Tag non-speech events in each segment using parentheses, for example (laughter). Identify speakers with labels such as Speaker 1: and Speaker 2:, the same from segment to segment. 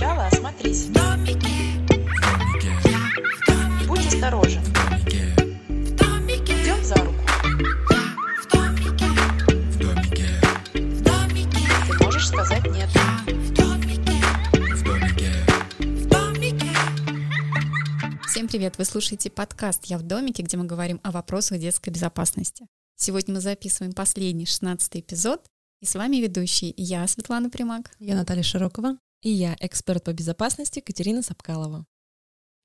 Speaker 1: сначала осмотрись. Будь осторожен. Идем за руку. Ты можешь сказать нет.
Speaker 2: Всем привет! Вы слушаете подкаст «Я в домике», где мы говорим о вопросах детской безопасности. Сегодня мы записываем последний, 16 эпизод, и с вами ведущие я, Светлана Примак.
Speaker 3: Я Наталья Широкова.
Speaker 4: И я, эксперт по безопасности Катерина Сапкалова.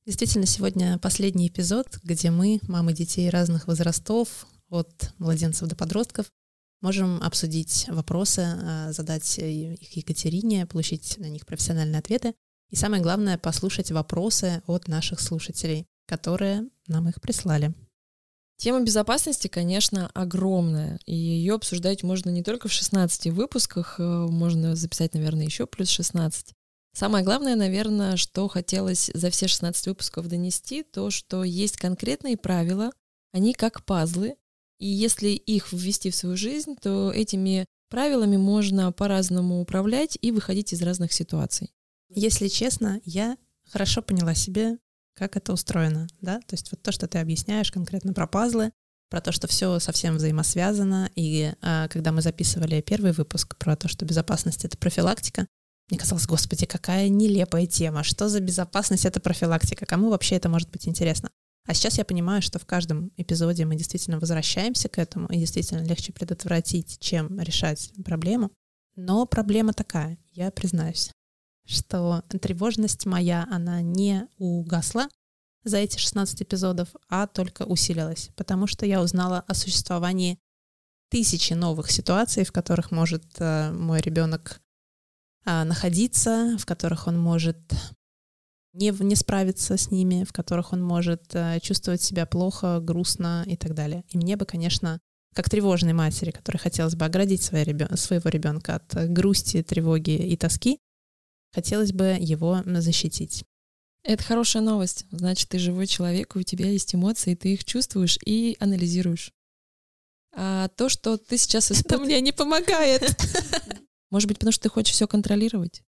Speaker 3: Действительно, сегодня последний эпизод, где мы, мамы детей разных возрастов, от младенцев до подростков, можем обсудить вопросы, а, задать их Екатерине, получить на них профессиональные ответы. И самое главное, послушать вопросы от наших слушателей, которые нам их прислали.
Speaker 4: Тема безопасности, конечно, огромная, и ее обсуждать можно не только в 16 выпусках, э, можно записать, наверное, еще плюс 16. Самое главное, наверное, что хотелось за все 16 выпусков донести, то, что есть конкретные правила, они как пазлы, и если их ввести в свою жизнь, то этими правилами можно по-разному управлять и выходить из разных ситуаций.
Speaker 3: Если честно, я хорошо поняла себе как это устроено, да, то есть вот то, что ты объясняешь конкретно про пазлы, про то, что все совсем взаимосвязано, и а, когда мы записывали первый выпуск про то, что безопасность — это профилактика, мне казалось, господи, какая нелепая тема, что за безопасность — это профилактика, кому вообще это может быть интересно? А сейчас я понимаю, что в каждом эпизоде мы действительно возвращаемся к этому, и действительно легче предотвратить, чем решать проблему. Но проблема такая, я признаюсь что тревожность моя, она не угасла за эти 16 эпизодов, а только усилилась, потому что я узнала о существовании тысячи новых ситуаций, в которых может э, мой ребенок э, находиться, в которых он может не, не справиться с ними, в которых он может э, чувствовать себя плохо, грустно и так далее. И мне бы, конечно, как тревожной матери, которой хотелось бы оградить своего ребенка от грусти, тревоги и тоски, хотелось бы его защитить.
Speaker 4: Это хорошая новость. Значит, ты живой человек, у тебя есть эмоции, ты их чувствуешь и анализируешь. А то, что ты сейчас
Speaker 3: испытываешь... (laughs) Это мне не помогает. (laughs)
Speaker 4: Может быть, потому что ты хочешь все контролировать?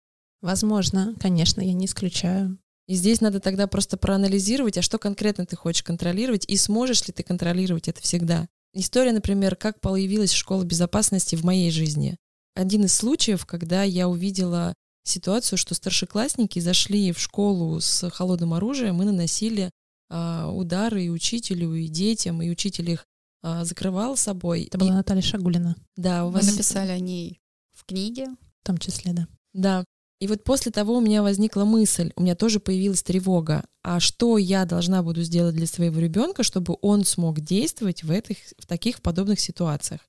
Speaker 3: Возможно, конечно, я не исключаю.
Speaker 4: И здесь надо тогда просто проанализировать, а что конкретно ты хочешь контролировать, и сможешь ли ты контролировать это всегда. История, например, как появилась школа безопасности в моей жизни. Один из случаев, когда я увидела ситуацию, что старшеклассники зашли в школу с холодным оружием и наносили а, удары и учителю, и детям, и учитель их а, закрывал собой.
Speaker 3: Это была
Speaker 4: и...
Speaker 3: Наталья Шагулина.
Speaker 4: Да,
Speaker 2: у вас... Вы написали о ней в книге.
Speaker 3: В том числе, да.
Speaker 4: Да. И вот после того у меня возникла мысль, у меня тоже появилась тревога, а что я должна буду сделать для своего ребенка, чтобы он смог действовать в, этих, в таких подобных ситуациях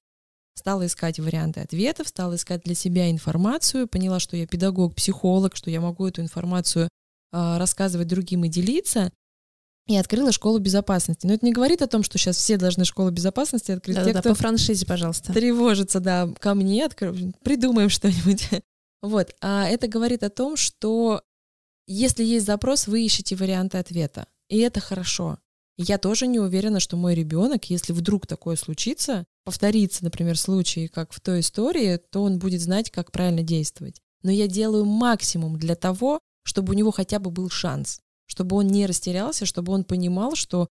Speaker 4: стала искать варианты ответов, стала искать для себя информацию, поняла, что я педагог, психолог, что я могу эту информацию э, рассказывать другим и делиться, и открыла школу безопасности. Но это не говорит о том, что сейчас все должны школу безопасности открыть.
Speaker 3: Да,
Speaker 4: Те,
Speaker 3: да,
Speaker 4: кто
Speaker 3: по франшизе, пожалуйста.
Speaker 4: Тревожится, да, ко мне, откр... придумаем что-нибудь. (laughs) вот. А это говорит о том, что если есть запрос, вы ищете варианты ответа. И это хорошо. Я тоже не уверена, что мой ребенок, если вдруг такое случится, повторится, например, случай, как в той истории, то он будет знать, как правильно действовать. Но я делаю максимум для того, чтобы у него хотя бы был шанс, чтобы он не растерялся, чтобы он понимал, что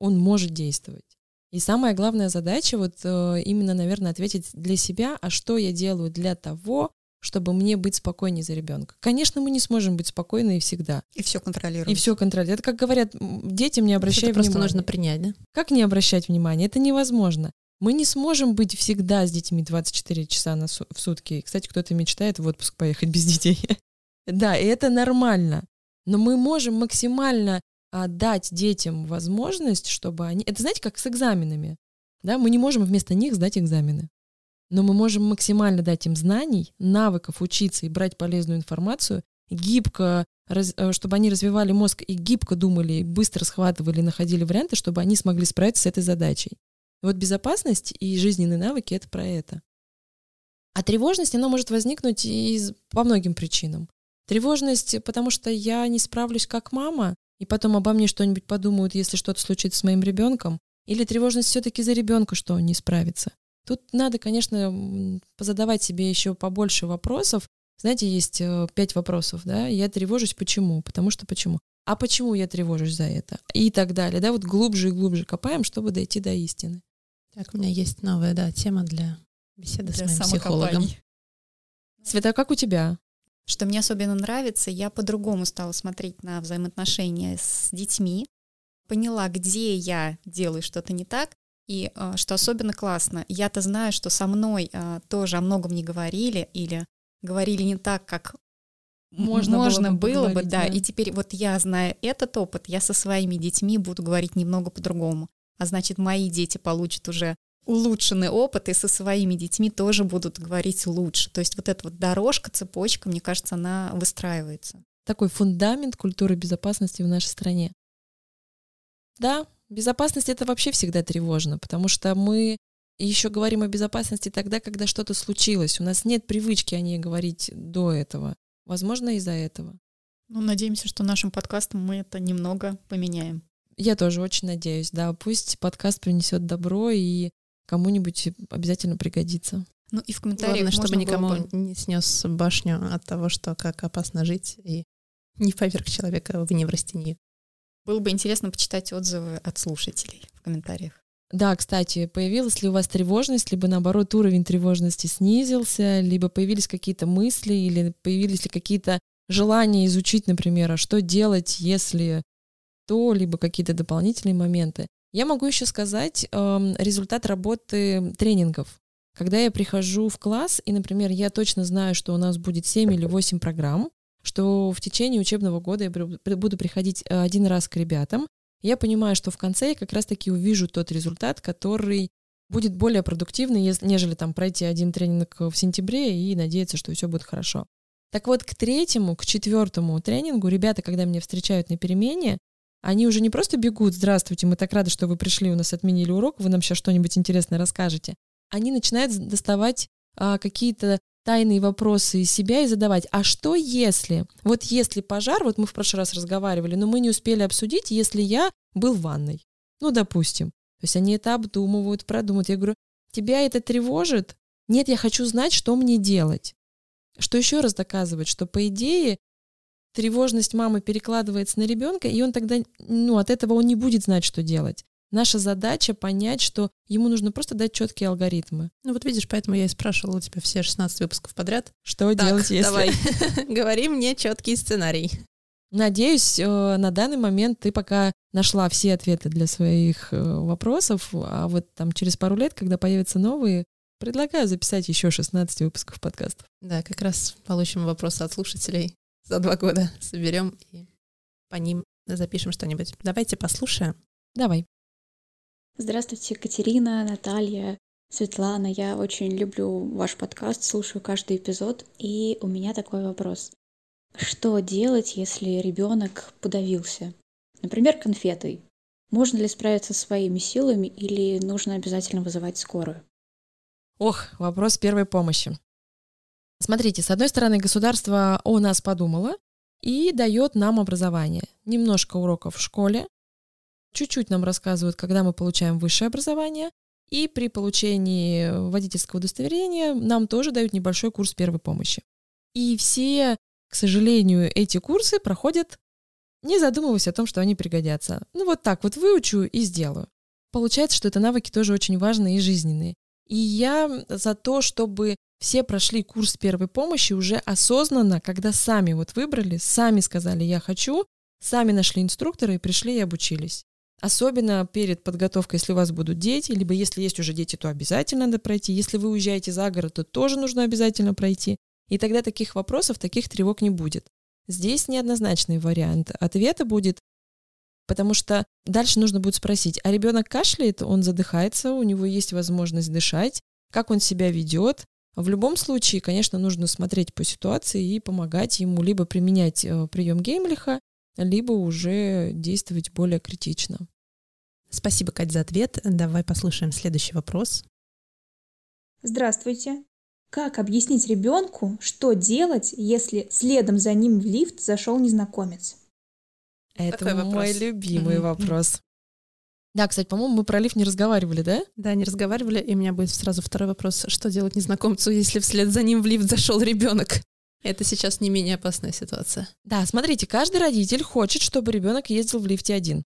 Speaker 4: он может действовать. И самая главная задача вот э, именно, наверное, ответить для себя, а что я делаю для того, чтобы мне быть спокойнее за ребенка. Конечно, мы не сможем быть спокойны и всегда.
Speaker 2: И все контролировать.
Speaker 4: И все контролировать. Это как говорят, детям не обращай
Speaker 3: это
Speaker 4: внимания.
Speaker 3: просто нужно принять, да?
Speaker 4: Как не обращать внимания? Это невозможно. Мы не сможем быть всегда с детьми 24 часа на су- в сутки. Кстати, кто-то мечтает в отпуск поехать без детей. (laughs) да, и это нормально. Но мы можем максимально а, дать детям возможность, чтобы они... Это знаете, как с экзаменами. Да, мы не можем вместо них сдать экзамены но мы можем максимально дать им знаний, навыков учиться и брать полезную информацию, гибко, э, чтобы они развивали мозг и гибко думали, быстро схватывали, находили варианты, чтобы они смогли справиться с этой задачей. И вот безопасность и жизненные навыки — это про это. А тревожность, она может возникнуть из, по многим причинам. Тревожность, потому что я не справлюсь как мама, и потом обо мне что-нибудь подумают, если что-то случится с моим ребенком. Или тревожность все-таки за ребенка, что он не справится. Тут надо, конечно, позадавать себе еще побольше вопросов, знаете, есть э, пять вопросов, да, я тревожусь почему, потому что почему, а почему я тревожусь за это и так далее, да, вот глубже и глубже копаем, чтобы дойти до истины.
Speaker 3: Так, у меня есть новая, да, тема для беседы
Speaker 2: Для
Speaker 3: с моим психологом.
Speaker 4: Света, а как у тебя?
Speaker 2: Что мне особенно нравится, я по-другому стала смотреть на взаимоотношения с детьми, поняла, где я делаю что-то не так, и э, что особенно классно, я-то знаю, что со мной э, тоже о многом не говорили или говорили не так, как
Speaker 4: Можно было
Speaker 2: можно
Speaker 4: бы
Speaker 2: было бы, да.
Speaker 4: да.
Speaker 2: И теперь вот я, зная этот опыт, я со своими детьми буду говорить немного по-другому. А значит, мои дети получат уже улучшенный опыт, и со своими детьми тоже будут говорить лучше. То есть вот эта вот дорожка, цепочка, мне кажется, она выстраивается.
Speaker 4: Такой фундамент культуры безопасности в нашей стране. Да, безопасность это вообще всегда тревожно, потому что мы еще говорим о безопасности тогда, когда что-то случилось. У нас нет привычки о ней говорить до этого. Возможно, из-за этого.
Speaker 2: Ну, надеемся, что нашим подкастом мы это немного поменяем.
Speaker 4: Я тоже очень надеюсь, да, пусть подкаст принесет добро и кому-нибудь обязательно пригодится.
Speaker 2: Ну и в комментариях
Speaker 3: Главное, чтобы
Speaker 2: можно было
Speaker 3: никому
Speaker 2: бы-
Speaker 3: не снес башню от того, что как опасно жить и не поверг человека в неврастению.
Speaker 2: Было бы интересно почитать отзывы от слушателей в комментариях.
Speaker 4: Да, кстати, появилась ли у вас тревожность, либо наоборот уровень тревожности снизился, либо появились какие-то мысли, или появились ли какие-то желания изучить, например, а что делать, если то, либо какие-то дополнительные моменты. Я могу еще сказать эм, результат работы тренингов. Когда я прихожу в класс, и, например, я точно знаю, что у нас будет 7 или 8 программ, что в течение учебного года я буду приходить э, один раз к ребятам, я понимаю, что в конце я как раз-таки увижу тот результат, который будет более продуктивный, нежели там пройти один тренинг в сентябре и надеяться, что все будет хорошо. Так вот, к третьему, к четвертому тренингу ребята, когда меня встречают на перемене, они уже не просто бегут, здравствуйте, мы так рады, что вы пришли, у нас отменили урок, вы нам сейчас что-нибудь интересное расскажете. Они начинают доставать а, какие-то тайные вопросы из себя и задавать, а что если, вот если пожар, вот мы в прошлый раз разговаривали, но мы не успели обсудить, если я был в ванной, ну, допустим. То есть они это обдумывают, продумывают. Я говорю, тебя это тревожит? Нет, я хочу знать, что мне делать. Что еще раз доказывает, что по идее тревожность мамы перекладывается на ребенка, и он тогда, ну, от этого он не будет знать, что делать. Наша задача понять, что ему нужно просто дать четкие алгоритмы.
Speaker 3: Ну вот видишь, поэтому я и спрашивала у тебя все 16 выпусков подряд.
Speaker 4: Что
Speaker 3: Так,
Speaker 4: делать, если...
Speaker 3: давай, (laughs) (laughs) говори мне четкий сценарий.
Speaker 4: Надеюсь, э, на данный момент ты пока нашла все ответы для своих э, вопросов, а вот там через пару лет, когда появятся новые, предлагаю записать еще 16 выпусков подкастов.
Speaker 3: Да, как раз получим вопросы от слушателей за два года. Соберем и по ним запишем что-нибудь. Давайте послушаем.
Speaker 4: Давай.
Speaker 5: Здравствуйте, Катерина, Наталья, Светлана. Я очень люблю ваш подкаст, слушаю каждый эпизод. И у меня такой вопрос. Что делать, если ребенок подавился? Например, конфетой. Можно ли справиться своими силами или нужно обязательно вызывать скорую?
Speaker 4: Ох, вопрос первой помощи. Смотрите, с одной стороны, государство о нас подумало и дает нам образование. Немножко уроков в школе, чуть-чуть нам рассказывают, когда мы получаем высшее образование, и при получении водительского удостоверения нам тоже дают небольшой курс первой помощи. И все, к сожалению, эти курсы проходят, не задумываясь о том, что они пригодятся. Ну вот так вот выучу и сделаю. Получается, что это навыки тоже очень важные и жизненные. И я за то, чтобы все прошли курс первой помощи уже осознанно, когда сами вот выбрали, сами сказали «я хочу», сами нашли инструктора и пришли и обучились. Особенно перед подготовкой, если у вас будут дети, либо если есть уже дети, то обязательно надо пройти. Если вы уезжаете за город, то тоже нужно обязательно пройти. И тогда таких вопросов, таких тревог не будет. Здесь неоднозначный вариант ответа будет, потому что дальше нужно будет спросить, а ребенок кашляет, он задыхается, у него есть возможность дышать, как он себя ведет. В любом случае, конечно, нужно смотреть по ситуации и помогать ему либо применять э, прием Геймлиха, либо уже действовать более критично.
Speaker 3: Спасибо, Кать, за ответ. Давай послушаем следующий вопрос.
Speaker 6: Здравствуйте. Как объяснить ребенку, что делать, если следом за ним в лифт зашел незнакомец?
Speaker 4: Это
Speaker 3: Такой
Speaker 4: мой
Speaker 3: вопрос.
Speaker 4: любимый
Speaker 3: Мгм.
Speaker 4: вопрос. Да, кстати, по-моему, мы про лифт не разговаривали, да?
Speaker 3: Да, не разговаривали, и у меня будет сразу второй вопрос. Что делать незнакомцу, если вслед за ним в лифт зашел ребенок? Это сейчас не менее опасная ситуация.
Speaker 4: Да, смотрите, каждый родитель хочет, чтобы ребенок ездил в лифте один.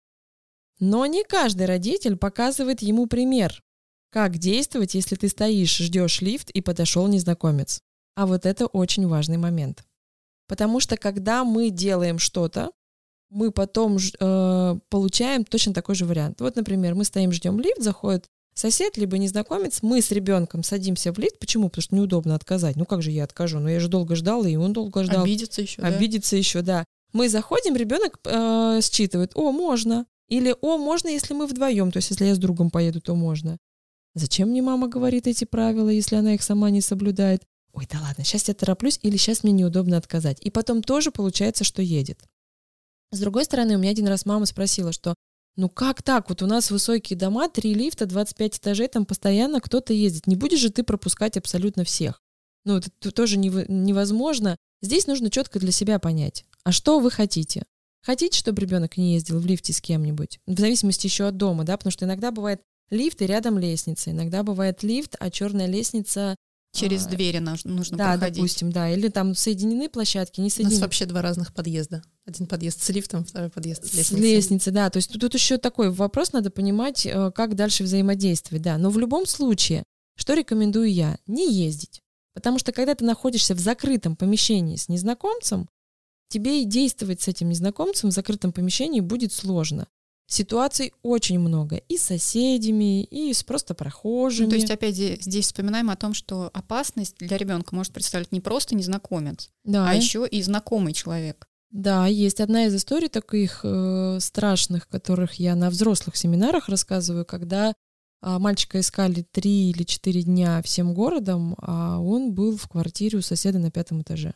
Speaker 4: Но не каждый родитель показывает ему пример, как действовать, если ты стоишь, ждешь лифт и подошел незнакомец. А вот это очень важный момент. Потому что когда мы делаем что-то, мы потом э, получаем точно такой же вариант. Вот, например, мы стоим, ждем лифт, заходит сосед, либо незнакомец, мы с ребенком садимся в лифт. Почему? Потому что неудобно отказать. Ну как же я откажу? Ну я же долго ждал, и он долго ждал.
Speaker 2: Обидеться еще,
Speaker 4: Обидеться еще, да. Мы заходим, ребенок э, считывает, о, можно. Или, о, можно, если мы вдвоем, то есть если я с другом поеду, то можно. Зачем мне мама говорит эти правила, если она их сама не соблюдает? Ой, да ладно, сейчас я тороплюсь, или сейчас мне неудобно отказать. И потом тоже получается, что едет. С другой стороны, у меня один раз мама спросила, что ну как так? Вот у нас высокие дома, три лифта, 25 этажей, там постоянно кто-то ездит. Не будешь же ты пропускать абсолютно всех. Ну, это тоже невозможно. Здесь нужно четко для себя понять, а что вы хотите? Хотите, чтобы ребенок не ездил в лифте с кем-нибудь? В зависимости еще от дома, да, потому что иногда бывает лифт и рядом лестница, иногда бывает лифт, а черная лестница
Speaker 2: Через а, двери нужно
Speaker 4: да,
Speaker 2: проходить.
Speaker 4: допустим, да. Или там соединены площадки, не соединены.
Speaker 3: У нас вообще два разных подъезда. Один подъезд с лифтом, второй подъезд с лестницей.
Speaker 4: С лестницей, да. То есть тут, тут еще такой вопрос, надо понимать, э, как дальше взаимодействовать, да. Но в любом случае, что рекомендую я? Не ездить. Потому что когда ты находишься в закрытом помещении с незнакомцем, тебе и действовать с этим незнакомцем в закрытом помещении будет сложно. Ситуаций очень много. И с соседями, и с просто прохожими.
Speaker 2: Ну, то есть, опять здесь вспоминаем о том, что опасность для ребенка может представлять не просто незнакомец, да. а еще и знакомый человек.
Speaker 4: Да, есть одна из историй таких э, страшных, которых я на взрослых семинарах рассказываю, когда а, мальчика искали три или четыре дня всем городом, а он был в квартире у соседа на пятом этаже.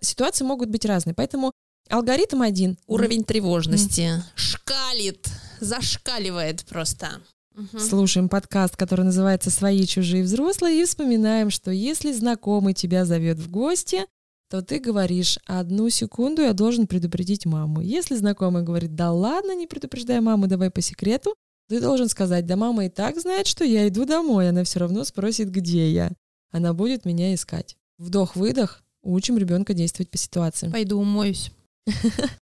Speaker 4: Ситуации могут быть разные, поэтому Алгоритм один.
Speaker 3: Уровень тревожности mm. шкалит, зашкаливает просто.
Speaker 4: Угу. Слушаем подкаст, который называется «Свои, чужие, взрослые» и вспоминаем, что если знакомый тебя зовет в гости, то ты говоришь «одну секунду, я должен предупредить маму». Если знакомый говорит «да ладно, не предупреждай маму, давай по секрету», ты должен сказать «да мама и так знает, что я иду домой, она все равно спросит, где я. Она будет меня искать». Вдох-выдох, учим ребенка действовать по ситуации.
Speaker 3: Пойду умоюсь. (laughs)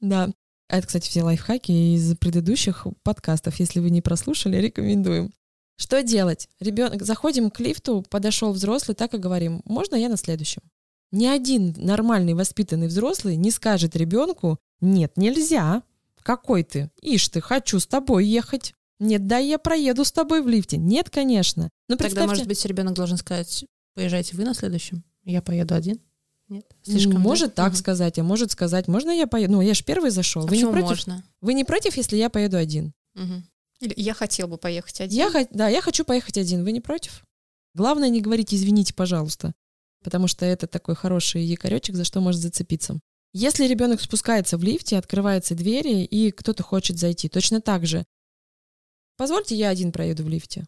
Speaker 4: Да. Это, кстати, все лайфхаки из предыдущих подкастов. Если вы не прослушали, рекомендуем. Что делать? Ребенок, заходим к лифту, подошел взрослый, так и говорим, можно я на следующем? Ни один нормальный воспитанный взрослый не скажет ребенку, нет, нельзя. Какой ты? Ишь ты, хочу с тобой ехать. Нет, да, я проеду с тобой в лифте. Нет, конечно.
Speaker 3: Но Тогда, может быть, ребенок должен сказать, поезжайте вы на следующем, я поеду один.
Speaker 4: Нет? Слишком может да? так угу. сказать, а может сказать, можно я поеду? Ну, я же первый зашел.
Speaker 3: А
Speaker 4: Вы
Speaker 3: не
Speaker 4: против?
Speaker 3: можно?
Speaker 4: Вы не против, если я поеду один?
Speaker 2: Угу. Или я хотел бы поехать один.
Speaker 4: Я, да, я хочу поехать один. Вы не против? Главное не говорить «извините, пожалуйста», потому что это такой хороший якоречек, за что может зацепиться. Если ребенок спускается в лифте, открываются двери, и кто-то хочет зайти, точно так же. Позвольте, я один проеду в лифте.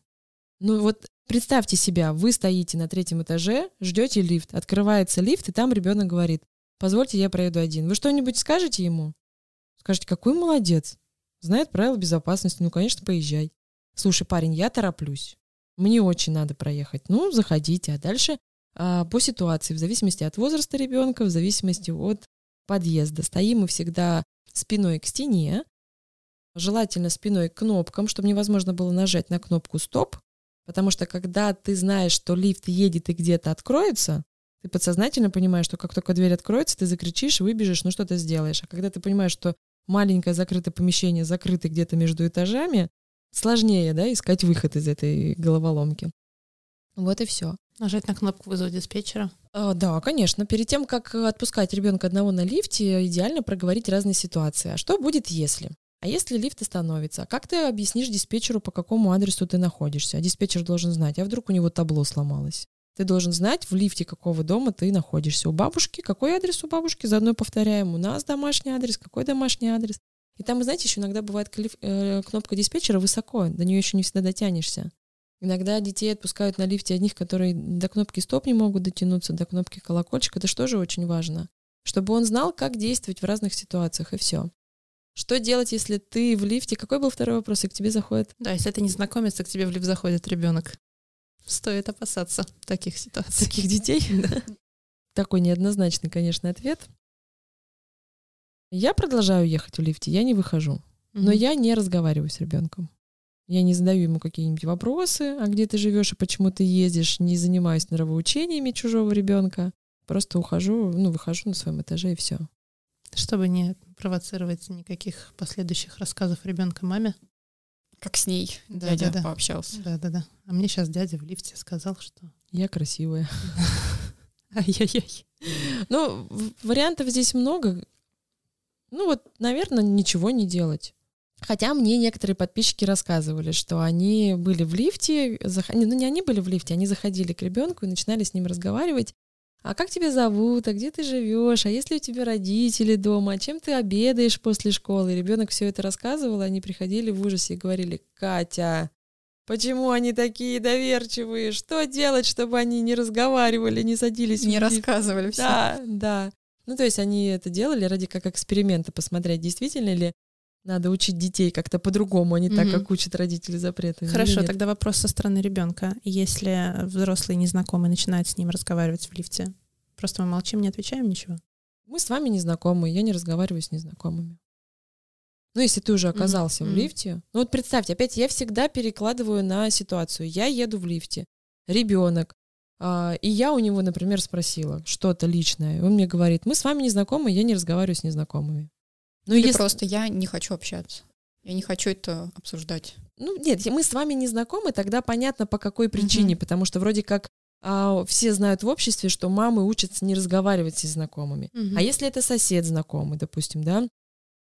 Speaker 4: Ну вот Представьте себя, вы стоите на третьем этаже, ждете лифт, открывается лифт, и там ребенок говорит, позвольте, я проеду один. Вы что-нибудь скажете ему? Скажете, какой молодец, знает правила безопасности, ну, конечно, поезжай. Слушай, парень, я тороплюсь, мне очень надо проехать. Ну, заходите, а дальше а, по ситуации, в зависимости от возраста ребенка, в зависимости от подъезда. Стоим мы всегда спиной к стене, желательно спиной к кнопкам, чтобы невозможно было нажать на кнопку «Стоп», Потому что когда ты знаешь, что лифт едет и где-то откроется, ты подсознательно понимаешь, что как только дверь откроется, ты закричишь, выбежишь, ну что ты сделаешь. А когда ты понимаешь, что маленькое закрытое помещение закрыто где-то между этажами, сложнее, да, искать выход из этой головоломки. Вот и все.
Speaker 3: Нажать на кнопку вызова диспетчера?
Speaker 4: А, да, конечно. Перед тем, как отпускать ребенка одного на лифте, идеально проговорить разные ситуации. А что будет, если? А если лифт остановится, как ты объяснишь диспетчеру, по какому адресу ты находишься? А диспетчер должен знать, а вдруг у него табло сломалось? Ты должен знать, в лифте какого дома ты находишься. У бабушки, какой адрес у бабушки, заодно повторяем. У нас домашний адрес, какой домашний адрес. И там, знаете, еще иногда бывает клиф, э, кнопка диспетчера высоко, до нее еще не всегда дотянешься. Иногда детей отпускают на лифте одних, которые до кнопки стоп не могут дотянуться, до кнопки колокольчик. Это же тоже очень важно. Чтобы он знал, как действовать в разных ситуациях, и все. Что делать, если ты в лифте? Какой был второй вопрос, и к тебе заходит?
Speaker 3: Да, если это незнакомец, то к тебе в лифт заходит ребенок. Стоит опасаться таких ситуаций.
Speaker 4: Таких детей? (laughs)
Speaker 3: Да.
Speaker 4: такой неоднозначный, конечно, ответ. Я продолжаю ехать в лифте, я не выхожу. Но
Speaker 3: Мгм.
Speaker 4: я не разговариваю с ребенком. Я не задаю ему какие-нибудь вопросы, а где ты живешь и почему ты ездишь, не занимаюсь нравоучениями чужого ребенка. Просто ухожу, ну, выхожу на своем этаже и все.
Speaker 3: Чтобы не провоцировать никаких последующих рассказов ребенка маме.
Speaker 2: Как с ней
Speaker 3: Да,
Speaker 2: дядя
Speaker 3: да, да.
Speaker 2: пообщался.
Speaker 3: Да-да-да. А мне сейчас дядя в лифте сказал, что...
Speaker 4: Я красивая. (laughs)
Speaker 3: Ай-яй-яй.
Speaker 4: Ну, вариантов здесь много. Ну вот, наверное, ничего не делать. Хотя мне некоторые подписчики рассказывали, что они были в лифте, зах- ну не они были в лифте, они заходили к ребенку и начинали с ним разговаривать. А как тебя зовут? А где ты живешь? А есть ли у тебя родители дома? А чем ты обедаешь после школы? Ребенок все это рассказывал, они приходили в ужасе и говорили, Катя, почему они такие доверчивые? Что делать, чтобы они не разговаривали, не садились
Speaker 2: Не
Speaker 4: лифт?»
Speaker 2: рассказывали все.
Speaker 4: Да, да. Ну, то есть они это делали ради как эксперимента, посмотреть, действительно ли надо учить детей как-то по-другому, а не так, как учат родители запреты.
Speaker 3: Хорошо, тогда вопрос со стороны ребенка. Если взрослый незнакомый начинает с ним разговаривать в лифте, просто мы молчим, не отвечаем ничего.
Speaker 4: Мы с вами не знакомы, я не разговариваю с незнакомыми. Ну, если ты уже оказался в
Speaker 3: мгм.
Speaker 4: лифте. Ну, вот представьте, опять я всегда перекладываю на ситуацию. Я еду в лифте, ребенок, а, и я у него, например, спросила что-то личное. Он мне говорит, мы с вами не знакомы, я не разговариваю с незнакомыми. Ну,
Speaker 2: Или
Speaker 4: если-
Speaker 2: просто я не хочу общаться. Я не хочу это обсуждать.
Speaker 4: Ну, нет, мы с вами не знакомы, тогда понятно, по какой причине, потому что вроде как а, все знают в обществе, что мамы учатся не разговаривать с знакомыми. А если это сосед знакомый, допустим, да,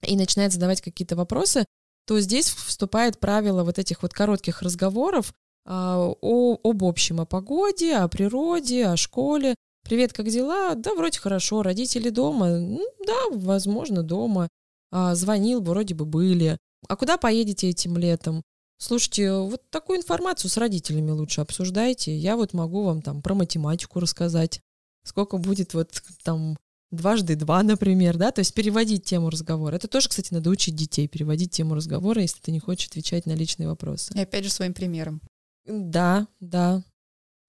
Speaker 4: и начинает задавать какие-то вопросы, то здесь вступает правило вот этих вот коротких разговоров а, о, об общем, о погоде, о природе, о школе. Привет, как дела? Да, вроде хорошо. Родители дома? Ну, да, возможно, дома. А, звонил, вроде бы были. А куда поедете этим летом? Слушайте, вот такую информацию с родителями лучше обсуждайте. Я вот могу вам там про математику рассказать. Сколько будет вот там дважды два, например, да, то есть переводить тему разговора. Это тоже, кстати, надо учить детей, переводить тему разговора, если ты не хочешь отвечать на личные вопросы.
Speaker 2: И опять же своим примером.
Speaker 4: Да, да.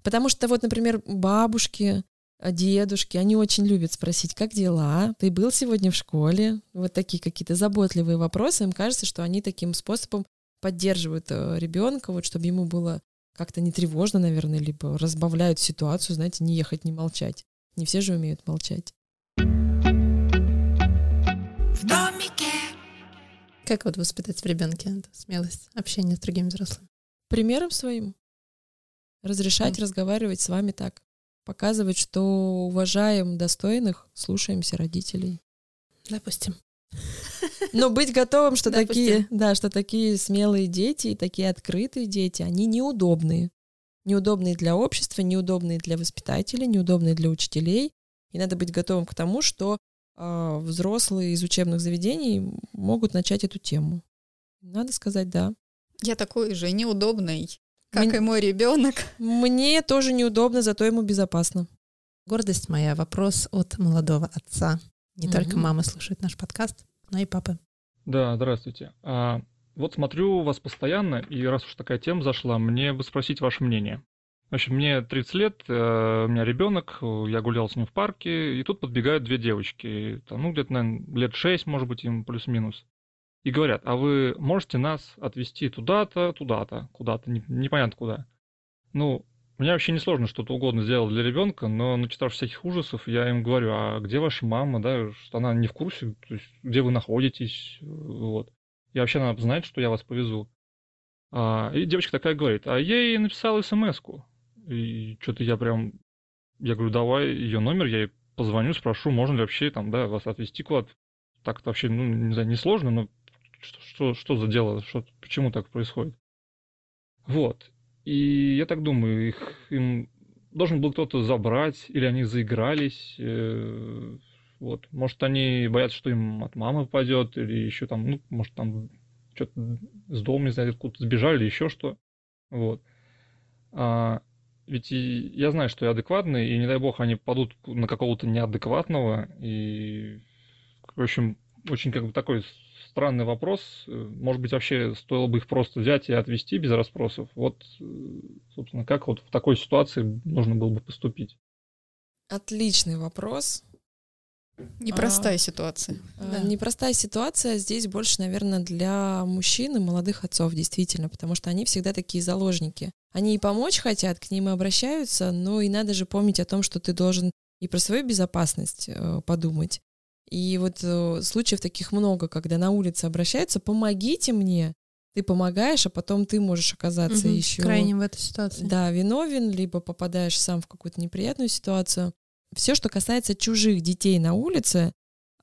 Speaker 4: Потому что вот, например, бабушки, дедушки, они очень любят спросить, как дела, ты был сегодня в школе? Вот такие какие-то заботливые вопросы. Им кажется, что они таким способом поддерживают ребенка, вот чтобы ему было как-то не тревожно, наверное, либо разбавляют ситуацию, знаете, не ехать, не молчать. Не все же умеют молчать.
Speaker 3: Как вот воспитать в ребенке смелость общения с другими взрослыми?
Speaker 4: Примером своим. Разрешать разговаривать с вами так. Показывать, что уважаем достойных, слушаемся родителей.
Speaker 3: Допустим.
Speaker 4: Но быть готовым, что
Speaker 3: Допустим.
Speaker 4: такие, да, что такие смелые дети и такие открытые дети, они неудобные. Неудобные для общества, неудобные для воспитателей, неудобные для учителей. И надо быть готовым к тому, что а, взрослые из учебных заведений могут начать эту тему. Надо сказать да.
Speaker 2: Я такой же неудобный, как
Speaker 4: Мне-
Speaker 2: и мой ребенок.
Speaker 4: Мне тоже неудобно, зато ему безопасно.
Speaker 3: Гордость моя, вопрос от молодого отца. Не только
Speaker 4: Мгм.
Speaker 3: мамы слушают наш подкаст, но и папы.
Speaker 7: Да, здравствуйте. А, вот смотрю вас постоянно, и раз уж такая тема зашла, мне бы спросить ваше мнение. В общем, мне 30 лет, э, у меня ребенок, я гулял с ним в парке, и тут подбегают две девочки, там, ну, где-то, наверное, лет 6, может быть, им плюс-минус. И говорят, а вы можете нас отвезти туда-то, туда-то, куда-то, не- непонятно куда. Ну, мне вообще несложно что-то угодно сделать для ребенка, но начитав всяких ужасов, я им говорю, а где ваша мама, да, что она не в курсе, то есть, где вы находитесь, вот. И вообще надо знать, что я вас повезу. А, и девочка такая говорит, а я ей написал смс-ку. И что-то я прям, я говорю, давай ее номер, я ей позвоню, спрошу, можно ли вообще там, да, вас отвезти куда-то. Так это вообще, ну, не знаю, несложно, но что, что, что за дело, что, почему так происходит? Вот. И я так думаю, их им должен был кто-то забрать, или они заигрались. э, вот. Может, они боятся, что им от мамы попадет, или еще там, ну, может, там что-то с дома, не знаю, откуда сбежали, или еще что. Вот. А, ведь и я знаю, что я адекватный, и не дай бог они падут на какого-то неадекватного. И, в общем, очень как бы такой странный вопрос. Э, Может быть, вообще стоило бы их просто взять и отвезти без расспросов. Вот, э, собственно, как вот в такой ситуации нужно было бы поступить?
Speaker 4: Отличный вопрос.
Speaker 2: Непростая ситуация.
Speaker 4: А,
Speaker 3: Да.
Speaker 4: Непростая ситуация здесь больше, наверное, для мужчин и молодых отцов, действительно, потому что они всегда такие заложники. Они и помочь хотят, к ним и обращаются, но и надо же помнить о том, что ты должен и про свою безопасность э, подумать. И вот э, случаев таких много, когда на улице обращаются, помогите мне, ты помогаешь, а потом ты можешь оказаться
Speaker 3: Мгм.
Speaker 4: еще
Speaker 3: Крайне в этой ситуации.
Speaker 4: да, виновен, либо попадаешь сам в какую-то неприятную ситуацию. Все, что касается чужих детей на улице,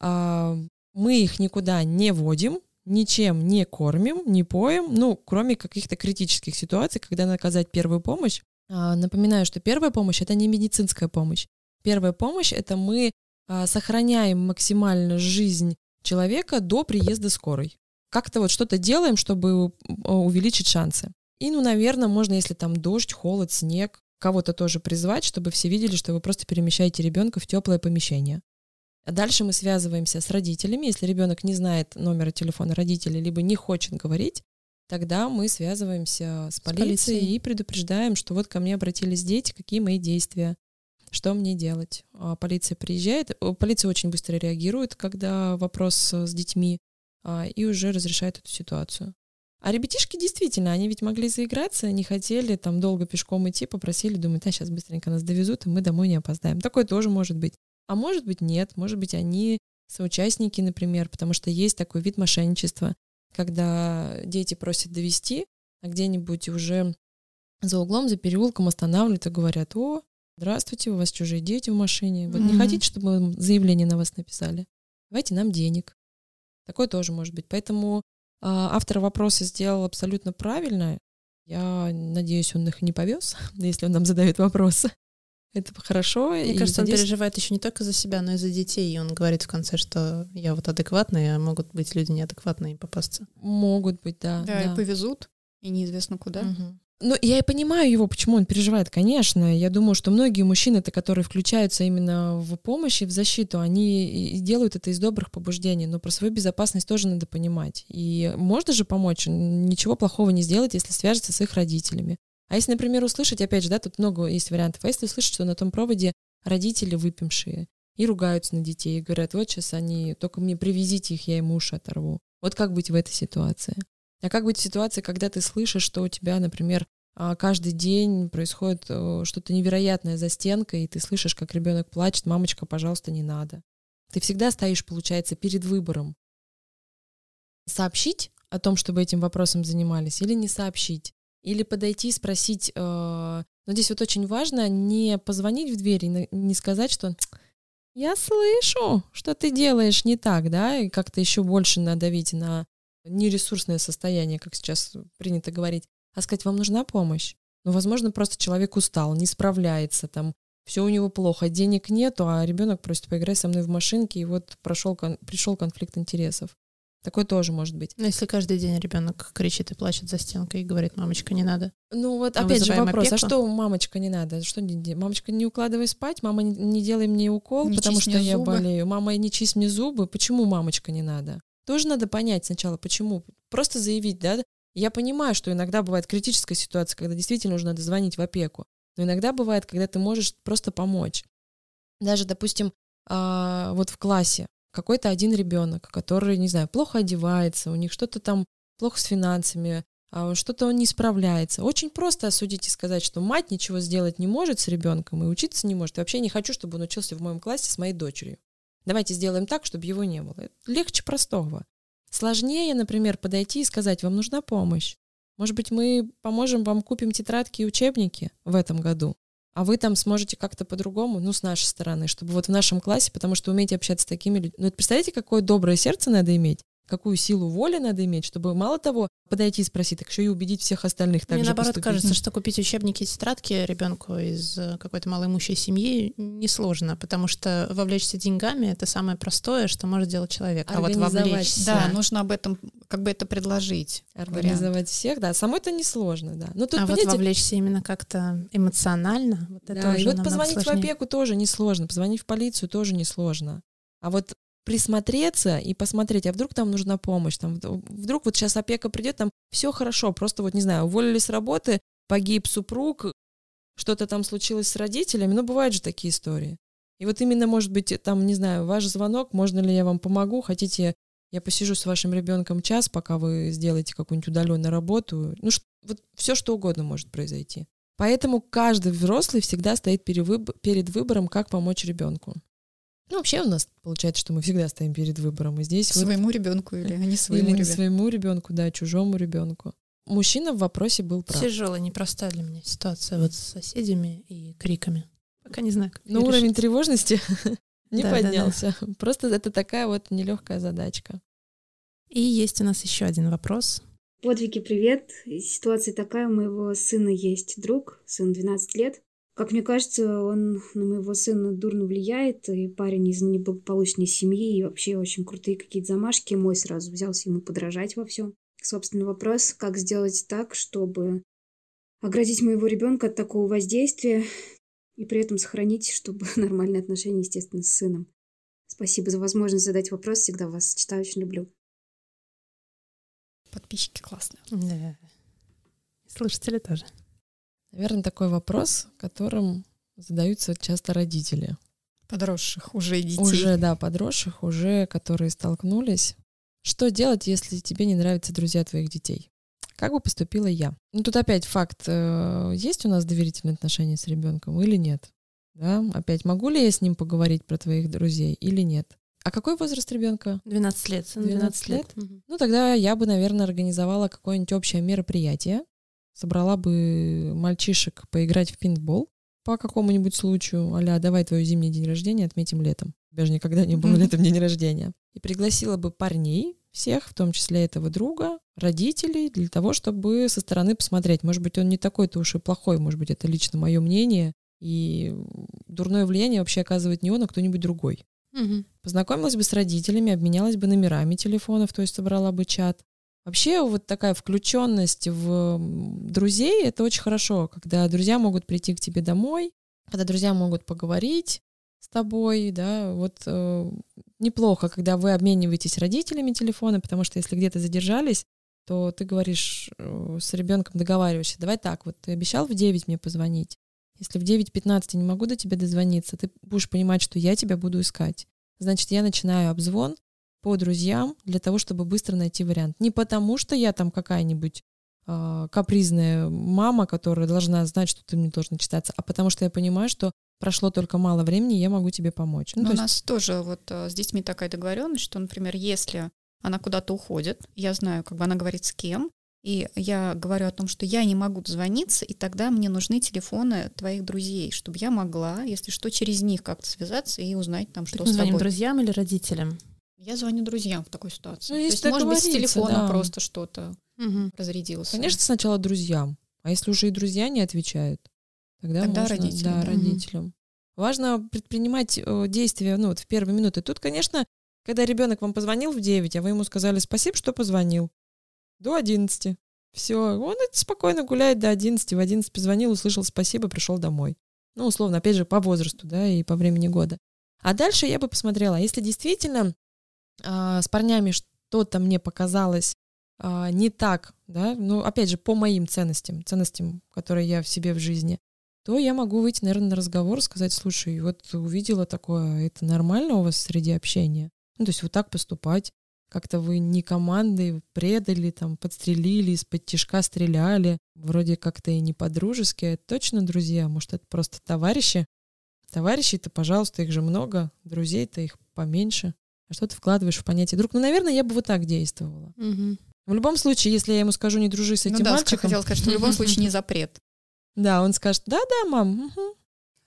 Speaker 4: а, мы их никуда не водим, ничем не кормим, не поем, ну, кроме каких-то критических ситуаций, когда надо оказать первую помощь. А, Напоминаю, что первая помощь — это не медицинская помощь. Первая помощь — это мы сохраняем максимально жизнь человека до приезда скорой. Как-то вот что-то делаем, чтобы а, увеличить шансы. И, ну, наверное, можно, если там дождь, холод, снег, кого-то тоже призвать, чтобы все видели, что вы просто перемещаете ребенка в теплое помещение. А дальше мы связываемся с родителями. Если ребенок не знает номера телефона родителей, либо не хочет говорить, тогда мы связываемся с полицией,
Speaker 3: полицией.
Speaker 4: и предупреждаем, что вот ко мне обратились дети, какие мои действия, что мне делать. А Полиция приезжает, э, полиция очень быстро реагирует, когда вопрос э, с детьми, а, и уже разрешает эту ситуацию. А ребятишки действительно, они ведь могли заиграться, не хотели там долго пешком идти, попросили, думают, а сейчас быстренько нас довезут, и мы домой не опоздаем. Такое тоже может быть. А может быть нет, может быть они соучастники, например, потому что есть такой вид мошенничества, когда дети просят довести, а где-нибудь уже за углом, за переулком останавливают и говорят, о, здравствуйте, у вас чужие дети в машине, вот не
Speaker 3: Мгм.
Speaker 4: хотите, чтобы мы заявление на вас написали? Давайте нам денег. Такое тоже может быть. Поэтому а, автор вопроса сделал абсолютно правильно. Я надеюсь, он их не повез, (laughs) если он нам задает вопросы. Это хорошо.
Speaker 3: Мне
Speaker 4: и
Speaker 3: кажется, он
Speaker 4: надеюсь-
Speaker 3: переживает еще не только за себя, но и за детей. И он говорит в конце, что я вот адекватный, а могут быть люди неадекватные и попасться.
Speaker 4: Могут быть, да.
Speaker 2: Да,
Speaker 4: да.
Speaker 2: и повезут, и неизвестно куда.
Speaker 3: Мгм.
Speaker 4: Ну, я и понимаю его, почему он переживает, конечно. Я думаю, что многие мужчины-то, которые включаются именно в помощь и в защиту, они делают это из добрых побуждений, но про свою безопасность тоже надо понимать. И можно же помочь, ничего плохого не сделать, если свяжется с их родителями. А если, например, услышать, опять же, да, тут много есть вариантов, а если услышать, что на том проводе родители выпившие и ругаются на детей, и говорят, вот сейчас они, только мне привезите их, я им уши оторву. Вот как быть в этой ситуации? А как быть в ситуации, когда ты слышишь, что у тебя, например, а, каждый день происходит э, что-то невероятное за стенкой, и ты слышишь, как ребенок плачет, мамочка, пожалуйста, не надо. Ты всегда стоишь, получается, перед выбором. Сообщить о том, чтобы этим вопросом занимались, или не сообщить, или подойти и спросить. э, Но здесь вот очень важно не позвонить в дверь и не сказать, что я слышу, что ты делаешь не так, да, и как-то еще больше надавить на нересурсное состояние, как сейчас принято говорить, а сказать, вам нужна помощь. Ну, возможно, просто человек устал, не справляется, там, все у него плохо, денег нету, а ребенок просит поиграть со мной в машинке, и вот прошел, кон- пришел конфликт интересов. Такое тоже может быть.
Speaker 3: Но если каждый день ребенок кричит и плачет за стенкой и говорит, мамочка, не надо.
Speaker 4: Ну вот
Speaker 3: Мы
Speaker 4: опять же вопрос, а
Speaker 3: опеку?
Speaker 4: что мамочка не надо? Что не Мамочка, не укладывай спать, мама, не, не делай мне укол,
Speaker 2: Не
Speaker 4: потому что
Speaker 2: мне
Speaker 4: я
Speaker 2: зубы.
Speaker 4: болею. Мама, не чисть мне зубы. Почему мамочка не надо? Тоже надо понять сначала, почему. Просто заявить, да? Я понимаю, что иногда бывает критическая ситуация, когда действительно нужно надо звонить в опеку. Но иногда бывает, когда ты можешь просто помочь. Даже, допустим, а, вот в классе какой-то один ребенок, который, не знаю, плохо одевается, у них что-то там плохо с финансами, а, что-то он не справляется. Очень просто осудить и сказать, что мать ничего сделать не может с ребенком и учиться не может. И вообще не хочу, чтобы он учился в моем классе с моей дочерью. Давайте сделаем так, чтобы его не было. Легче простого. Сложнее, например, подойти и сказать, вам нужна помощь. Может быть, мы поможем вам, купим тетрадки и учебники в этом году, а вы там сможете как-то по-другому, ну, с нашей стороны, чтобы вот в нашем классе, потому что умеете общаться с такими людьми. Ну, это представляете, какое доброе сердце надо иметь? Какую силу воли надо иметь, чтобы мало того подойти и спросить, так еще и убедить всех остальных так
Speaker 3: Мне
Speaker 4: же
Speaker 3: наоборот
Speaker 4: поступить.
Speaker 3: кажется, что купить учебники и тетрадки ребенку из э, какой-то малоимущей семьи несложно, потому что вовлечься деньгами это самое простое, что может сделать человек. А вот вовлечься.
Speaker 2: Да, нужно об этом как бы это предложить.
Speaker 4: Организовать всех, да. Самой это несложно, да. Но тут,
Speaker 3: а вот
Speaker 4: понимаете,
Speaker 3: вовлечься именно как-то эмоционально, вот это
Speaker 4: Да,
Speaker 3: уже
Speaker 4: и вот позвонить в
Speaker 3: сложнее.
Speaker 4: опеку тоже несложно, позвонить в полицию тоже несложно. А вот присмотреться и посмотреть, а вдруг там нужна помощь, там вд- вдруг вот сейчас опека придет, там все хорошо, просто вот не знаю, уволили с работы, погиб супруг, что-то там случилось с родителями, ну бывают же такие истории. И вот именно, может быть, там, не знаю, ваш звонок, можно ли я вам помогу, хотите, я посижу с вашим ребенком час, пока вы сделаете какую-нибудь удаленную работу. Ну, ш- вот все что угодно может произойти. Поэтому каждый взрослый всегда стоит перед выбором, как помочь ребенку. Ну, вообще у нас получается, что мы всегда стоим перед выбором. И здесь вот-
Speaker 2: Своему ребенку или не своему
Speaker 4: или не
Speaker 2: ребенку.
Speaker 4: своему ребенку, да, чужому ребенку. Мужчина в вопросе был прав.
Speaker 3: Тяжелая, непростая для меня ситуация вот с соседями и криками. Пока не знаю, как
Speaker 4: Но уровень
Speaker 3: решить.
Speaker 4: тревожности (laughs) не
Speaker 3: Да, да, да.
Speaker 4: поднялся. Просто это такая вот нелегкая задачка.
Speaker 3: И есть у нас еще один вопрос.
Speaker 8: Подвиги, привет. Ситуация такая, у моего сына есть друг, сын 12 лет. Как мне кажется, он на моего сына дурно влияет, и парень из неблагополучной семьи, и вообще очень крутые какие-то замашки. Мой сразу взялся ему подражать во всем. Собственно, вопрос, как сделать так, чтобы оградить моего ребенка от такого воздействия и при этом сохранить, чтобы (laughs) нормальные отношения, естественно, с сыном. Спасибо за возможность задать вопрос. Всегда вас читаю, очень люблю.
Speaker 2: Подписчики классные.
Speaker 3: Да. Слушатели тоже.
Speaker 4: Наверное, такой вопрос, которым задаются часто родители.
Speaker 2: Подросших уже детей.
Speaker 4: Уже, да, подросших, уже которые столкнулись. Что делать, если тебе не нравятся друзья твоих детей? Как бы поступила я? Ну, тут опять факт, э, есть у нас доверительные отношения с ребенком или нет? Да, опять, могу ли я с ним поговорить про твоих друзей или нет? А какой возраст ребенка?
Speaker 3: 12 лет. сын
Speaker 4: 12 лет?
Speaker 3: Мгм.
Speaker 4: Ну, тогда я бы, наверное, организовала какое-нибудь общее мероприятие, собрала бы мальчишек поиграть в пинтбол по какому-нибудь случаю, а давай твой зимний день рождения отметим летом. У тебя же никогда не было летом день рождения. И пригласила бы парней, всех, в том числе этого друга, родителей, для того, чтобы со стороны посмотреть. Может быть, он не такой-то уж и плохой, может быть, это лично мое мнение, и дурное влияние вообще оказывает не он, а кто-нибудь другой.
Speaker 3: Мгм.
Speaker 4: Познакомилась бы с родителями, обменялась бы номерами телефонов, то есть собрала бы чат. Вообще вот такая включенность в друзей, это очень хорошо, когда друзья могут прийти к тебе домой, когда друзья могут поговорить с тобой, да, вот э, неплохо, когда вы обмениваетесь родителями телефона, потому что если где-то задержались, то ты говоришь э, с ребенком, договариваешься, давай так, вот ты обещал в 9 мне позвонить, если в 9.15 я не могу до тебя дозвониться, ты будешь понимать, что я тебя буду искать. Значит, я начинаю обзвон по друзьям для того, чтобы быстро найти вариант. Не потому, что я там какая-нибудь а, капризная мама, которая должна знать, что ты мне должен читаться, а потому что я понимаю, что прошло только мало времени, и я могу тебе помочь. Ну, то
Speaker 2: у
Speaker 4: есть-
Speaker 2: нас тоже вот э, с детьми такая договоренность, что, например, если она куда-то уходит, я знаю, как бы она говорит с кем, и я говорю о том, что я не могу дозвониться, и тогда мне нужны телефоны твоих друзей, чтобы я могла, если что, через них как-то связаться и узнать там, что
Speaker 3: Так мы
Speaker 2: с тобой.
Speaker 3: друзьям или родителям?
Speaker 2: Я звоню друзьям в такой ситуации.
Speaker 4: Ну,
Speaker 2: То есть, может быть, с телефона
Speaker 4: да.
Speaker 2: просто что-то
Speaker 3: Мгм.
Speaker 2: разрядилось.
Speaker 4: Конечно, сначала друзьям. А если уже и друзья не отвечают, тогда,
Speaker 2: Тогда
Speaker 4: можно,
Speaker 2: родителям,
Speaker 4: да,
Speaker 2: да.
Speaker 4: родителям. Важно предпринимать э, действия ну, вот в первые минуты. Тут, конечно, когда ребенок вам позвонил в 9, а вы ему сказали спасибо, что позвонил. До 11. Все, он спокойно гуляет до 11. В 11 позвонил, услышал спасибо, пришел домой. Ну, условно, опять же, по возрасту, да, и по времени года. А дальше я бы посмотрела, если действительно а, с парнями что-то мне показалось а, не так, да, ну, опять же, по моим ценностям, ценностям, которые я в себе в жизни, то я могу выйти, наверное, на разговор, сказать, слушай, вот увидела такое, это нормально у вас среди общения? Ну, то есть вот так поступать, как-то вы не командой предали, там, подстрелили, из-под тишка стреляли, вроде как-то и не по-дружески, а это точно друзья, может, это просто товарищи? Товарищей-то, пожалуйста, их же много, друзей-то их поменьше. Что ты вкладываешь в понятие друг? Ну, наверное, я бы вот так действовала.
Speaker 3: Мгм.
Speaker 4: В любом случае, если я ему скажу, не дружи с
Speaker 2: Ну
Speaker 4: этим
Speaker 2: да,
Speaker 4: мальчиком,
Speaker 2: хотела сказать, что в любом случае не (laughs) запрет.
Speaker 4: да, он скажет, да-да, мам, мгм,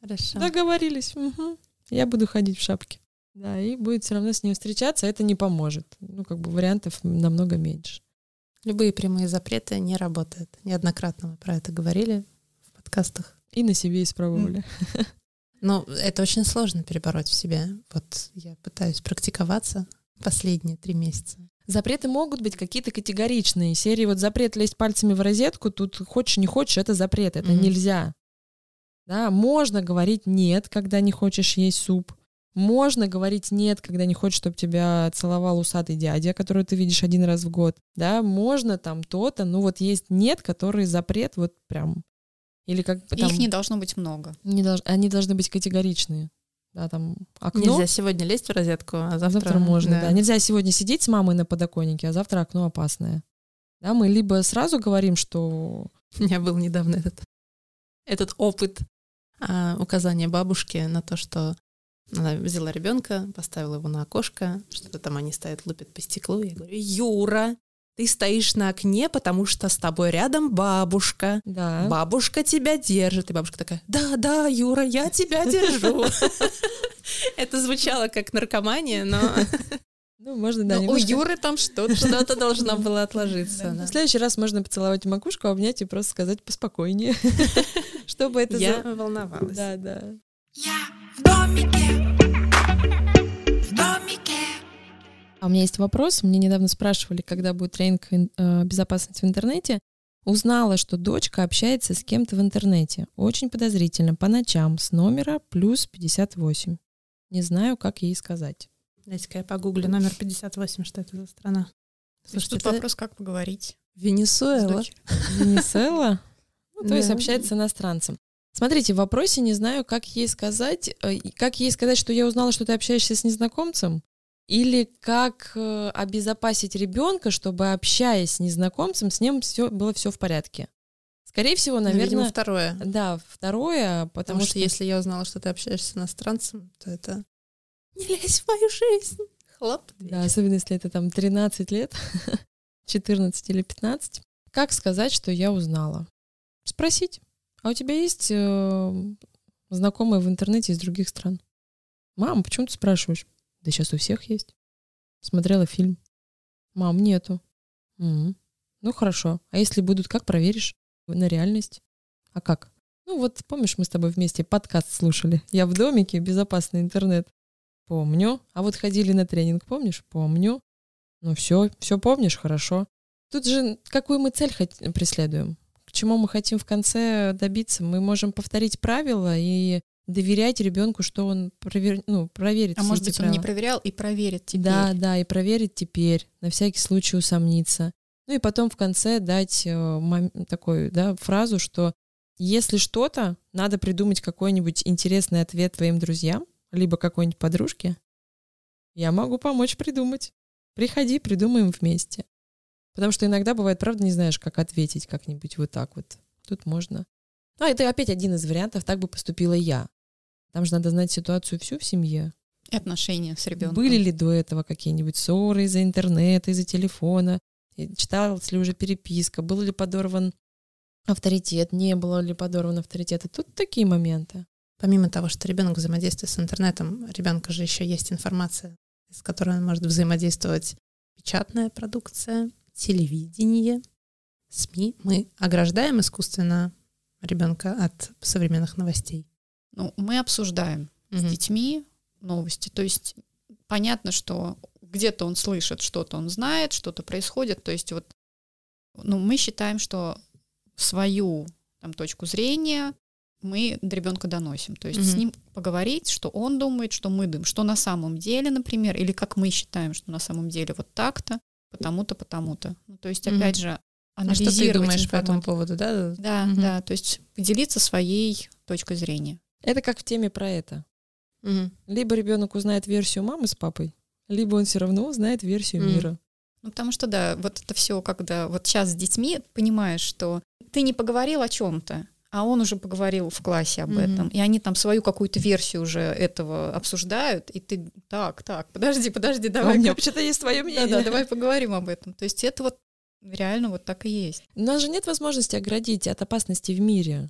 Speaker 3: Хорошо.
Speaker 4: договорились, мгм, я буду ходить в шапке. Да, и будет все равно с ним встречаться, это не поможет. Ну, как бы вариантов намного меньше.
Speaker 3: Любые прямые запреты не работают. Неоднократно мы про это говорили в подкастах.
Speaker 4: И на себе испробовали.
Speaker 3: Но это очень сложно перебороть в себе. Вот я пытаюсь практиковаться последние три месяца.
Speaker 4: Запреты могут быть какие-то категоричные. Серии вот запрет лезть пальцами в розетку, тут хочешь, не хочешь, это запрет, это
Speaker 3: Мгм.
Speaker 4: нельзя. Да, можно говорить нет, когда не хочешь есть суп. Можно говорить нет, когда не хочешь, чтобы тебя целовал усатый дядя, которого ты видишь один раз в год. Да, можно там то-то, ну вот есть нет, который запрет вот прям. Или как бы там...
Speaker 2: Их не должно быть много.
Speaker 4: не долж- Они должны быть категоричные. да, там окно.
Speaker 3: Нельзя сегодня лезть в розетку, а завтра,
Speaker 4: завтра можно, да. Нельзя сегодня сидеть с мамой на подоконнике, а завтра окно опасное. Да, мы либо сразу говорим, что...
Speaker 3: У меня был недавно этот, этот опыт а, указания бабушки на то, что она взяла ребенка, поставила его на окошко, что-то там они стоят, лупят по стеклу. Я говорю, Юра, ты стоишь на окне, потому что с тобой рядом бабушка.
Speaker 4: Да.
Speaker 3: Бабушка тебя держит. И бабушка такая, да, да, Юра, я тебя держу. (laughs) Это звучало как наркомания, но... (laughs)
Speaker 4: Ну, можно, да,
Speaker 2: Но у Юры там что-то.
Speaker 3: Что-то должно (laughs) было отложиться.
Speaker 4: В
Speaker 3: да.
Speaker 4: следующий раз можно поцеловать макушку, обнять и просто сказать поспокойнее. Чтобы это...
Speaker 3: Я
Speaker 4: за-
Speaker 3: волновалась.
Speaker 4: Да, да. А у меня есть вопрос. Мне недавно спрашивали, когда будет тренинг ин- э, безопасности в интернете. Узнала, что дочка общается с кем-то в интернете. Очень подозрительно. По ночам с номера плюс 58. Не знаю, как ей сказать.
Speaker 3: Дайте-ка я погуглю номер 58, что это за страна.
Speaker 2: Слушай, тут
Speaker 3: это
Speaker 2: вопрос, как поговорить
Speaker 3: Венесуэла. (laughs)
Speaker 4: Венесуэла? Ну, то есть общается с иностранцем. Смотрите, в вопросе не знаю, как ей сказать, э, как ей сказать, что я узнала, что ты общаешься с незнакомцем, или как э, обезопасить ребенка, чтобы общаясь с незнакомцем, с ним все было все в порядке. Скорее всего,
Speaker 3: Ну, Видимо,
Speaker 4: наверное,
Speaker 3: второе.
Speaker 4: да, второе, потому,
Speaker 3: Потому что,
Speaker 4: что,
Speaker 3: если я узнала, что ты общаешься с иностранцем, то это (laughs) не лезь в мою жизнь. Хлоп.
Speaker 4: да, особенно если это там 13 лет, (laughs) 14 или 15, как сказать, что я узнала? Спросить. А у тебя есть э, знакомые в интернете из других стран? Мам, почему ты спрашиваешь? Да сейчас у всех есть. Смотрела фильм. Мам, нету. «М, Ну хорошо. А если будут, как проверишь? На реальность? А как? Ну вот, помнишь, мы с тобой вместе подкаст слушали. Я в домике, безопасный интернет. Помню. А вот ходили на тренинг, помнишь? Помню. Ну все, все помнишь, хорошо. Тут же какую мы цель преследуем? К чему мы хотим в конце добиться? Мы можем повторить правила и доверять ребенку, что он провер... ну, проверит
Speaker 2: А может быть, он не
Speaker 4: правила.
Speaker 2: проверял и проверит теперь.
Speaker 4: Да, да, и проверить теперь, на всякий случай усомниться. Ну и потом в конце дать э, такую да, фразу, что если что-то, надо придумать какой-нибудь интересный ответ твоим друзьям, либо какой-нибудь подружке, я могу помочь придумать. Приходи, придумаем вместе. Потому что иногда бывает, правда, не знаешь, как ответить как-нибудь вот так вот. Тут можно. А это опять один из вариантов, так бы поступила я. Там же надо знать ситуацию всю в семье.
Speaker 2: И отношения с ребенком.
Speaker 4: Были ли до этого какие-нибудь ссоры из-за интернета, из-за телефона? Читалась ли уже переписка? Был ли подорван авторитет? Не было ли подорван авторитет? И тут такие моменты.
Speaker 3: Помимо того, что ребенок взаимодействует с интернетом, ребенка же еще есть информация, с которой он может взаимодействовать. Печатная продукция, телевидение, СМИ. Мы ограждаем искусственно ребенка от современных новостей.
Speaker 2: Ну, мы обсуждаем с
Speaker 3: Мгм.
Speaker 2: детьми новости. То есть понятно, что где-то он слышит, что-то он знает, что-то происходит. То есть вот ну, мы считаем, что свою там, точку зрения мы до ребенка доносим. То есть с
Speaker 3: Мгм.
Speaker 2: ним поговорить, что он думает, что мы думаем, что на самом деле, например, или как мы считаем, что на самом деле вот так-то, потому-то, потому-то. Ну, то есть, опять же,
Speaker 3: А что ты
Speaker 2: анализировать
Speaker 3: думаешь по этому
Speaker 2: информацию.
Speaker 3: поводу, да?
Speaker 2: Да,
Speaker 3: Мгм.
Speaker 2: да, то есть поделиться своей точкой зрения.
Speaker 4: Это как в теме про это.
Speaker 3: Мгм.
Speaker 4: Либо ребенок узнает версию мамы с папой, либо он все равно узнает версию
Speaker 3: Мгм.
Speaker 4: мира.
Speaker 2: Ну, потому что, да, вот это все, когда вот сейчас с детьми понимаешь, что ты не поговорил о чем-то, а он уже поговорил в классе об
Speaker 3: Мгм.
Speaker 2: этом, и они там свою какую-то версию уже этого обсуждают, и ты так, так, подожди, подожди,
Speaker 4: А
Speaker 2: давай.
Speaker 4: у меня вообще-то есть твое мнение.
Speaker 2: Да, да, давай поговорим об этом. То есть это вот реально вот так и есть.
Speaker 4: У нас же нет возможности оградить от опасности в мире.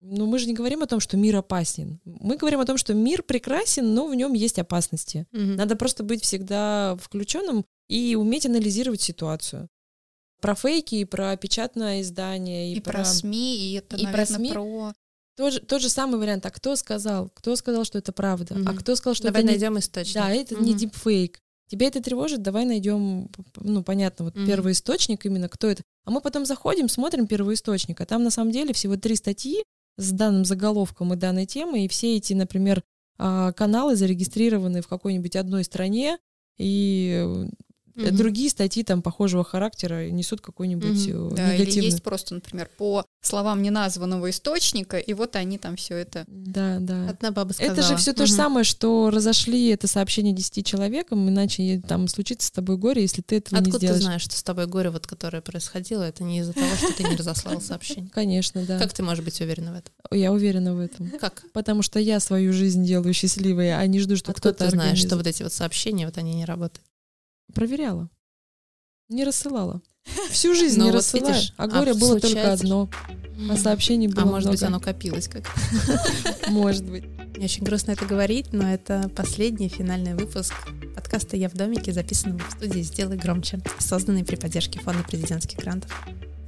Speaker 4: Но мы же не говорим о том, что мир опасен. Мы говорим о том, что мир прекрасен, но в нем есть опасности.
Speaker 3: Мгм.
Speaker 4: Надо просто быть всегда включенным и уметь анализировать ситуацию. Про фейки, и про печатное издание, и,
Speaker 2: И, про СМИ, и это,
Speaker 4: и про
Speaker 2: наверное,
Speaker 4: СМИ.
Speaker 2: про...
Speaker 4: Тот же, тот же самый вариант. А кто сказал? Кто сказал, что это правда? А
Speaker 3: Мгм.
Speaker 4: кто сказал, что
Speaker 3: Давай
Speaker 4: это не
Speaker 3: найдем источник.
Speaker 4: Да, это не
Speaker 3: Мгм.
Speaker 4: дипфейк. Тебя это тревожит, давай найдем, ну, понятно, вот
Speaker 3: Мгм.
Speaker 4: первый источник именно, кто это. А мы потом заходим, смотрим первый источник, а там на самом деле всего три статьи с данным заголовком и данной темой, и все эти, например, а, каналы зарегистрированы в какой-нибудь одной стране, и
Speaker 3: Мгм.
Speaker 4: Другие статьи там похожего характера несут какой-нибудь э,
Speaker 2: Да, или
Speaker 4: негативный.
Speaker 2: есть просто, например, по словам неназванного источника, и вот они там все это.
Speaker 4: Да, да.
Speaker 3: Одна баба сказала.
Speaker 4: Это же все то же самое, что разошли это сообщение 10 человекам, иначе там случится с тобой горе, если ты этого не
Speaker 3: Откуда ты
Speaker 4: сделаешь.
Speaker 3: знаешь, что с тобой горе, вот, которое происходило, это не из-за того, что ты не разослал сообщение?
Speaker 4: Конечно, да.
Speaker 3: Как ты можешь быть уверена в этом?
Speaker 4: Я уверена в этом.
Speaker 3: Как?
Speaker 4: Потому что я свою жизнь делаю счастливой, а не жду, что
Speaker 3: Откуда
Speaker 4: кто-то
Speaker 3: ты знаешь, что вот эти вот сообщения, вот они не работают?
Speaker 4: Проверяла. Не рассылала. (laughs) Всю жизнь
Speaker 3: Ну
Speaker 4: не
Speaker 3: вот
Speaker 4: рассылаю.
Speaker 3: видишь,
Speaker 4: а
Speaker 3: а
Speaker 4: горе было только одно. А сообщений было
Speaker 3: А может быть, оно копилось как (laughs)
Speaker 4: Может быть.
Speaker 3: Мне очень грустно это говорить, но это последний финальный выпуск подкаста «Я в домике», записанного в студии «Сделай громче», созданный при поддержке Фонда президентских грантов.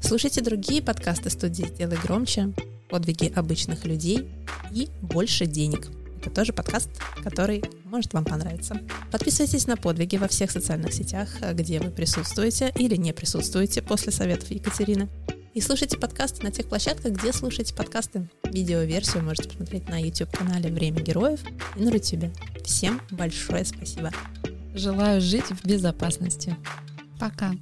Speaker 3: Слушайте другие подкасты студии «Сделай громче», «Подвиги обычных людей» и «Больше денег». Это тоже подкаст, который может вам понравиться. Подписывайтесь на подвиги во всех социальных сетях, где вы присутствуете или не присутствуете после советов Екатерины. И слушайте подкасты на тех площадках, где слушаете подкасты. Видеоверсию можете посмотреть на YouTube-канале «Время героев» и на Рутюбе. Всем большое спасибо.
Speaker 4: Желаю жить в безопасности.
Speaker 2: Пока.